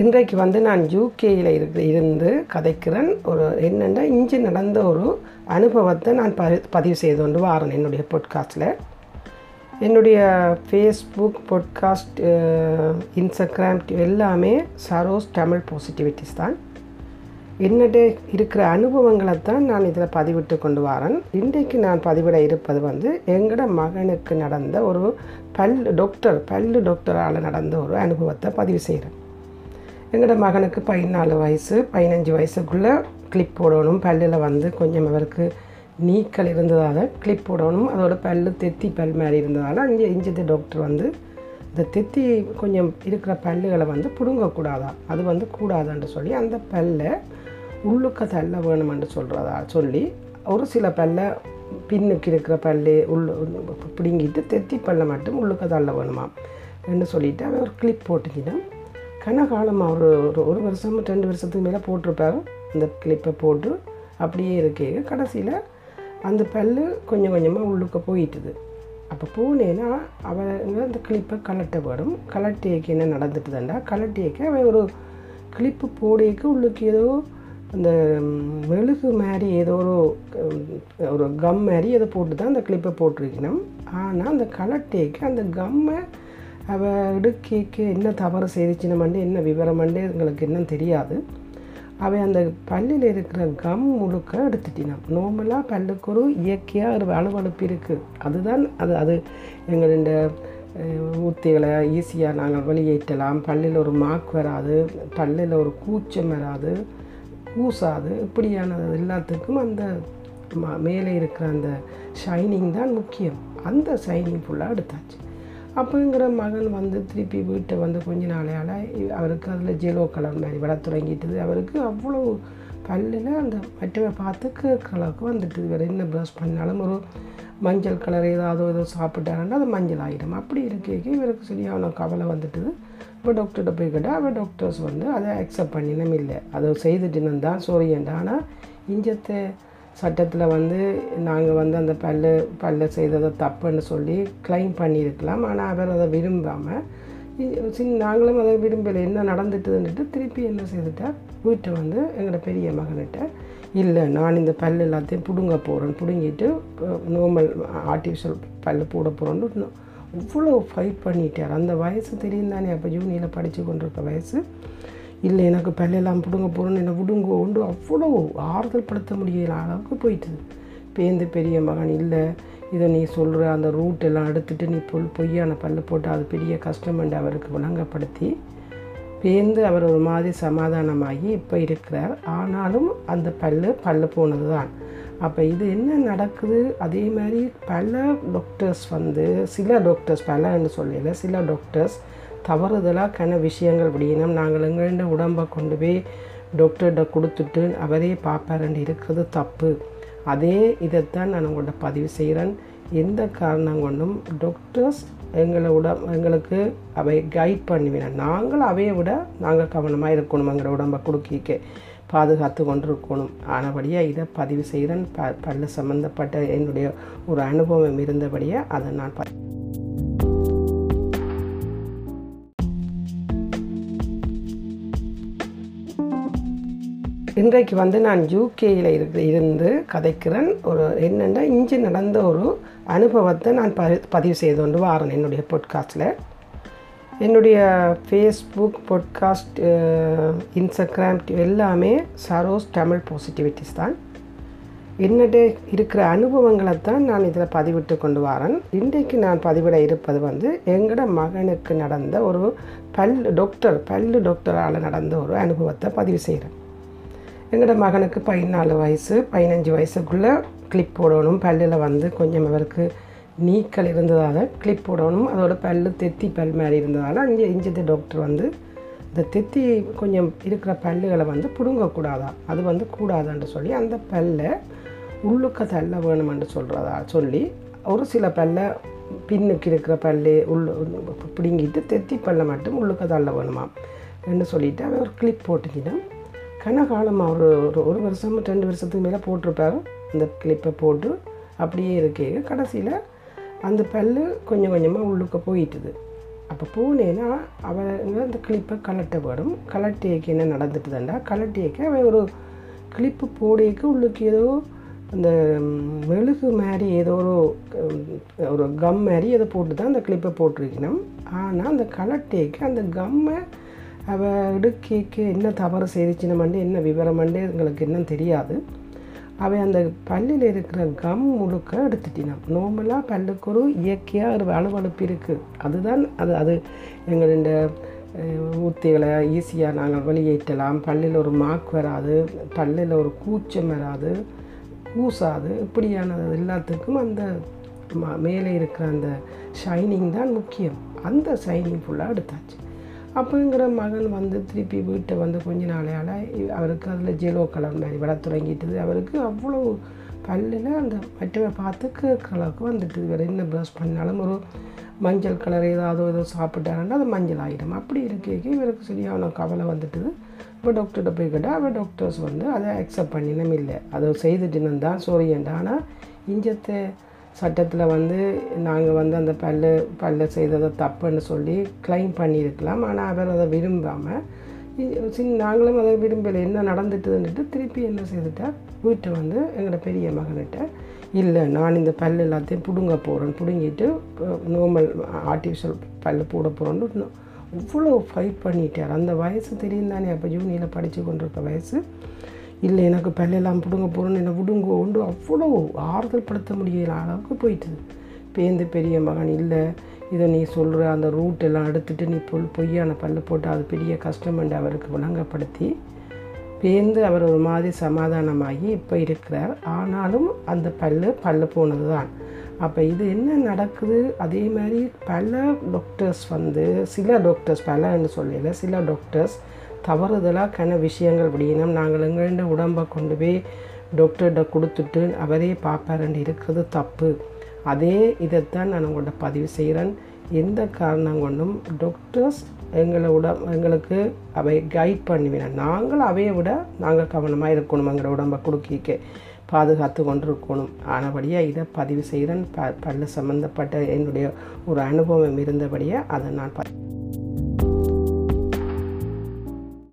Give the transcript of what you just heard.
இன்றைக்கு வந்து நான் யூகேயில் இருக்க இருந்து கதைக்கிறேன். ஒரு என்னென்னா இஞ்சி நடந்த ஒரு அனுபவத்தை நான் ப பதிவு செய்து கொண்டு வாரேன் என்னுடைய பொட்காஸ்ட்டில் என்னுடைய ஃபேஸ்புக் பொட்காஸ்ட் இன்ஸ்டாகிராம் எல்லாமே சரோஸ் தமிழ் பாசிட்டிவிட்டிஸ் தான். என்னிட இருக்கிற அனுபவங்களை தான் நான் இதில் பதிவிட்டு கொண்டு வரேன். இன்றைக்கு நான் பதிவிட இருப்பது வந்து எங்களோட மகனுக்கு நடந்த ஒரு பல் டாக்டர் பல்லு டாக்டரால் நடந்த ஒரு அனுபவத்தை பதிவு செய்கிறேன். எங்களோட மகனுக்கு பதினாலு வயசு பதினஞ்சு வயசுக்குள்ளே கிளிப் போடணும். பல்லில் வந்து கொஞ்சம் அவருக்கு நீக்கல் இருந்ததால் கிளிப் போடணும். அதோட பல்லு தெத்தி பல் மாதிரி இருந்ததால் அங்கே இஞ்சது டாக்டர் வந்து இந்த தெத்தி கொஞ்சம் இருக்கிற பல்லுகளை வந்து பிடுங்கக்கூடாதா? அது வந்து கூடாதுன்னு சொல்லி அந்த பல்லை உள்ளுக்க தள்ள வேணுமென்று சொல்கிறதா சொல்லி ஒரு சில பல்லை பின்னுக்கு இருக்கிற பல்லு உள்ள பிடுங்கிட்டு தெத்தி பல்லை மட்டும் உள்ளுக்க தள்ள வேணுமா என்று சொல்லிவிட்டு அவன் ஒரு கிளிப் போட்டுக்கிட்டான். கனகாலமாக ஒரு ஒரு ஒரு வருஷம் ரெண்டு வருஷத்துக்கு மேலே போட்டிருப்பாரு. அந்த கிளிப்பை போட்டு அப்படியே இருக்கே. கடைசியில் அந்த பல்லு கொஞ்சம் கொஞ்சமாக உள்ளுக்க போயிட்டுது. அப்போ போனேன்னா அவங்க அந்த கிளிப்பை கலட்ட வரும். கலட்டியக்கு என்ன நடந்துட்டுதாண்டா கலட்டியக்க அவன் ஒரு கிளிப்பு போடையக்கு உள்ளுக்கு ஏதோ அந்த மெழுகு மாதிரி ஏதோ ஒரு ஒரு கம் மாதிரி ஏதோ போட்டு தான் அந்த கிளிப்பை போட்டிருக்கணும். ஆனால் அந்த கலட்டேக்கு அந்த கம்மை அவள் இடுக்கைக்கு என்ன தவறு செய்துச்சினமண்டு என்ன விவரம் விவரமண்டு எங்களுக்கு இன்னும் தெரியாது. அவன் அந்த பல்லில் இருக்கிற கம் முழுக்க எடுத்துட்டினான். நார்மலாக பல்லுக்கு ஒரு இயற்கையாக ஒரு அலுவலுப்பு இருக்குது அதுதான் அது அது எங்களுடைய ஊத்திகளை ஈஸியாக நாங்கள் வெளியேற்றலாம். பல்லில் ஒரு மாக் வராது பல்லில் ஒரு கூச்சம் வராது கூசாது. இப்படியானது எல்லாத்துக்கும் அந்த மேலே இருக்கிற அந்த ஷைனிங் தான் முக்கியம். அந்த ஷைனிங் ஃபுல்லாக எடுத்தாச்சு. அப்போங்கிற மகன் வந்து திருப்பி வீட்டை வந்து கொஞ்ச நாளையால் அவருக்கு அதில் ஜெலோ கலர் மாதிரி வர தொடங்கிட்டது. அவருக்கு அவ்வளோ பல்லில் அந்த மற்றவை பார்த்து கலருக்கு வந்துட்டு வேறு என்ன ப்ரஷ் பண்ணாலும் ஒரு மஞ்சள் கலர் ஏதாவது ஏதோ சாப்பிட்டாருன்னா அது மஞ்சள் ஆகிடும் அப்படி இருக்கே இவருக்கு சரியான கவலை வந்துட்டுது. இப்போ டாக்டர்கிட்ட போய் கேட்டால் அவள் டாக்டர்ஸ் வந்து அதை அக்செப்ட் பண்ணினும் இல்லை. அதை செய்துட்டுன்னு தான் சோரியன்ட்டு ஆனால் இஞ்சத்தை சட்டத்தில் வந்து நாங்கள் வந்து அந்த பல்லு பல்லு செய்ததை தப்புன்னு சொல்லி கிளைம் பண்ணியிருக்கலாம். ஆனால் அவர் அதை விரும்பாமல் சின் நாங்களும் அதை விரும்பலை. என்ன நடந்துட்டுதுன்னுட்டு திருப்பி என்ன செய்துட்டார் வீட்டை வந்து எங்களோட பெரிய மகன்கிட்ட இல்லை நான் இந்த பல் எல்லாத்தையும் பிடுங்க போகிறேன் பிடுங்கிட்டு நார்மல் ஆர்டிஃபிஷியல் பல் போட போகிறோன்னு இவ்வளோ ஃபைட் பண்ணிட்டார். அந்த வயசு தெரியும் தானே அப்போ ஜூனியில் படித்து கொண்டிருக்க வயசு. இல்லை எனக்கு பல்லெல்லாம் பிடுங்க போகிறோன்னு என்னை விடுங்க ஒன்று அவ்வளோ ஆறுதல் படுத்த முடியல அளவுக்கு போயிட்டுது பேந்து பெரிய மகன் இல்லை. இதை நீ சொல்கிற அந்த ரூட் எல்லாம் எடுத்துகிட்டு நீ பொல் பொய்யான பல்லு போட்டு அது பெரிய கஷ்டமண்டு அவருக்கு விளங்கப்படுத்தி பேந்து அவர் ஒரு மாதிரி சமாதானமாகி இப்போ இருக்கிறார். ஆனாலும் அந்த பல்லு பல்லு போனது தான் அப்போ இது என்ன நடக்குது? அதே மாதிரி பல டாக்டர்ஸ் வந்து சில டாக்டர்ஸ் பலன்னு சொல்லல சில டாக்டர்ஸ் தவறுதலாக்கான விஷயங்கள் அப்படின்னா நாங்கள் எங்கள்கிட்ட உடம்பை கொண்டு போய் டாக்டர்கிட்ட கொடுத்துட்டு அவரே பார்ப்பாருன்னு இருக்கிறது தப்பு. அதே இதைத்தான் நான் உங்கள்கிட்ட பதிவு செய்கிறேன். எந்த காரணம் கொண்டும் டாக்டர்ஸ் எங்களை உட எங்களுக்கு அவை கைட் பண்ணுவேன் நாங்கள் அவையை விட நாங்கள் கவனமாக இருக்கணும் எங்களை உடம்பை கொடுக்க பாதுகாத்து கொண்டு இருக்கணும் ஆனபடியாக இதை பதிவு செய்கிறேன். ப பல்ல சம்மந்தப்பட்ட என்னுடைய ஒரு அனுபவம் இருந்தபடியாக அதை நான் ப இன்றைக்கு வந்து நான் யூகேயில் இருக்க இருந்து கதைக்கிறேன். ஒரு என்னென்னா இஞ்சி நடந்த ஒரு அனுபவத்தை நான் ப பதிவு செய்து கொண்டு வாரேன் என்னுடைய பொட்காஸ்ட்டில் என்னுடைய ஃபேஸ்புக் பொட்காஸ்ட் இன்ஸ்டாகிராம் எல்லாமே சரோஸ் தமிழ் பாசிட்டிவிட்டிஸ் தான். என்னுடைய இருக்கிற அனுபவங்களை தான் நான் இதில் பதிவிட்டு கொண்டு வரேன். இன்றைக்கு நான் பதிவிட இருப்பது வந்து எங்களோட மகனுக்கு நடந்த ஒரு பல் டாக்டர் பல்லு டாக்டரால் நடந்த ஒரு அனுபவத்தை பதிவு செய்கிறேன். எங்களோட மகனுக்கு பதினாலு வயசு பதினஞ்சு வயசுக்குள்ளே கிளிப் போடணும். பல்லில் வந்து கொஞ்சம் அவருக்கு நீக்கல் இருந்ததால் கிளிப் போடணும். அதோட பல்லு தெத்தி பல் மாதிரி இருந்ததால் அங்கே இஞ்சது டாக்டர் வந்து இந்த தெத்தி கொஞ்சம் இருக்கிற பல்லுகளை வந்து பிடுங்கக்கூடாதா? அது வந்து கூடாதுன்னு சொல்லி அந்த பல்லை உள்ளுக்க தள்ள வேணுமென்று சொல்கிறதா சொல்லி ஒரு சில பல்லை பின்னுக்கு இருக்கிற பல்லு உள்ள பிடுங்கிட்டு தெத்தி பல்லை மட்டும் உள்ளுக்க தள்ள வேணுமா என்று சொல்லிவிட்டு அவன் ஒரு கிளிப் போட்டுக்கிட்டான். கனகாலமாக ஒரு ஒரு ஒரு வருஷம் ரெண்டு வருஷத்துக்கு மேலே போட்டிருப்பாரு. அந்த கிளிப்பை போட்டு அப்படியே இருக்கே. கடைசியில் அந்த பல்லு கொஞ்சம் கொஞ்சமாக உள்ளுக்க போயிட்டுது. அப்போ போனேன்னா அவன் அந்த கிளிப்பை கலட்ட வேணும் கலட்டியக்கு என்ன நடந்துட்டுதாண்டா கலட்டியக்க அவன் ஒரு கிளிப்பு போடையக்கு உள்ளுக்கு ஏதோ அந்த மெழுகு மாதிரி ஏதோ ஒரு ஒரு கம் மாதிரி ஏதோ போட்டு தான் அந்த கிளிப்பை போட்டிருக்கணும். ஆனால் அந்த கலட்டேக்கு அந்த கம்மை அவள் இடுக்கைக்கு என்ன தவறு செய்திச்சினமண்டு என்ன விவரமண்டு எங்களுக்கு இன்னும் தெரியாது. அவன் அந்த பல்லில் இருக்கிற கம் முழுக்க எடுத்துட்டினான் நோம்பலாக பல்லுக்கு ஒரு இயற்கையாக ஒரு வலுவழுப்பு இருக்குது அதுதான் அது அது எங்களுடைய ஊத்திகளை ஈஸியாக நாங்கள் வெளியேற்றலாம். பல்லில் ஒரு மாக் வராது பல்லில் ஒரு கூச்சம் வராது கூசாது. இப்படியானது எல்லாத்துக்கும் அந்த மேலே இருக்கிற அந்த ஷைனிங் தான் முக்கியம். அந்த ஷைனிங் ஃபுல்லாக எடுத்தாச்சு. அப்போங்கிற மகன் வந்து திருப்பி வீட்டை வந்து கொஞ்ச நாளையால் அவருக்கு அதில் ஜெலோ கலர் மாதிரி வர தொடங்கிட்டது. அவருக்கு அவ்வளோ பல்லில் அந்த மற்றவை பார்த்து கலருக்கு வந்துட்டு வேறு என்ன ப்ரஷ் பண்ணாலும் ஒரு மஞ்சள் கலர் ஏதாவது ஏதோ சாப்பிட்டாருன்னா அது மஞ்சள் ஆகிடும் அப்படி இருக்க இவருக்கு சரியான கவலை வந்துட்டுது. இப்போ டாக்டர்கிட்ட போய் கேட்டால் அவள் டாக்டர்ஸ் வந்து அதை அக்செப்ட் பண்ணினோம் இல்லை. அதை செய்துட்டுன்னு தான் சோரியன்ட்டு ஆனால் இஞ்சத்தை சட்டத்தில் வந்து நாங்கள் வந்து அந்த பல்லு பல்லு செய்ததை தப்புன்னு சொல்லி க்ளைம் பண்ணியிருக்கலாம். ஆனால் அவர் அதை விரும்பாமல் சின் நாங்களும் அதை விரும்பலை. என்ன நடந்துட்டுதுன்னுட்டு திருப்பி என்ன செய்துட்டார் வீட்டை வந்து எங்களோட பெரிய மகன்கிட்ட இல்லை நான் இந்த பல் எல்லாத்தையும் பிடுங்க போகிறேன் பிடுங்கிட்டு நார்மல் ஆர்டிஃபிஷியல் பல்லு போட போகிறோன்னு இவ்வளோ ஃபைட் பண்ணிட்டார். அந்த வயசு தெரியும் தானே அப்போ ஜூனியில் படித்து கொண்டிருக்க வயசு. இல்லை எனக்கு பல்லெல்லாம் பிடுங்க போகிறோன்னு என்னை விடுங்கோண்டு அவ்வளோ ஆறுதல் படுத்த முடியல அளவுக்கு போயிட்டுது. பேந்து பெரிய மகன் இல்லை இதை நீ சொல்கிற அந்த ரூட் எல்லாம் எடுத்துகிட்டு நீ பொல் பொய்யான பல்லு போட்டு அது பெரிய கஷ்டமண்டு அவருக்கு விளங்கப்படுத்தி பேந்து அவர் ஒரு மாதிரி சமாதானமாகி இப்போ இருக்கிறார். ஆனாலும் அந்த பல்லு பல்லு போனது தான் அப்போ இது என்ன நடக்குது? அதே மாதிரி பல டாக்டர்ஸ் வந்து சில டாக்டர்ஸ் பலன்னு சொல்லல சில டாக்டர்ஸ் தவறுதலாக்கான விஷயங்கள் அப்படின்னா நாங்கள் எங்கள்ட உடம்பை கொண்டு போய் டாக்டர்கிட்ட கொடுத்துட்டு அவரே பார்ப்பாருன்னு இருக்கிறது தப்பு. அதே இதைத்தான் நான் உங்கள்கிட்ட பதிவு செய்கிறேன். எந்த காரணம் கொண்டும் டாக்டர்ஸ் எங்களை உட எங்களுக்கு அவை கைட் பண்ணுவேன் நாங்கள் அவையை விட நாங்கள் கவனமாக இருக்கணும் எங்களை உடம்பை குடுக்கிக்க பாதுகாத்து கொண்டு இருக்கணும் ஆனபடியாக இதை பதிவு செய்கிறேன். ப பல்லு சம்மந்தப்பட்ட என்னுடைய ஒரு அனுபவம் இருந்தபடியாக அதை நான் ப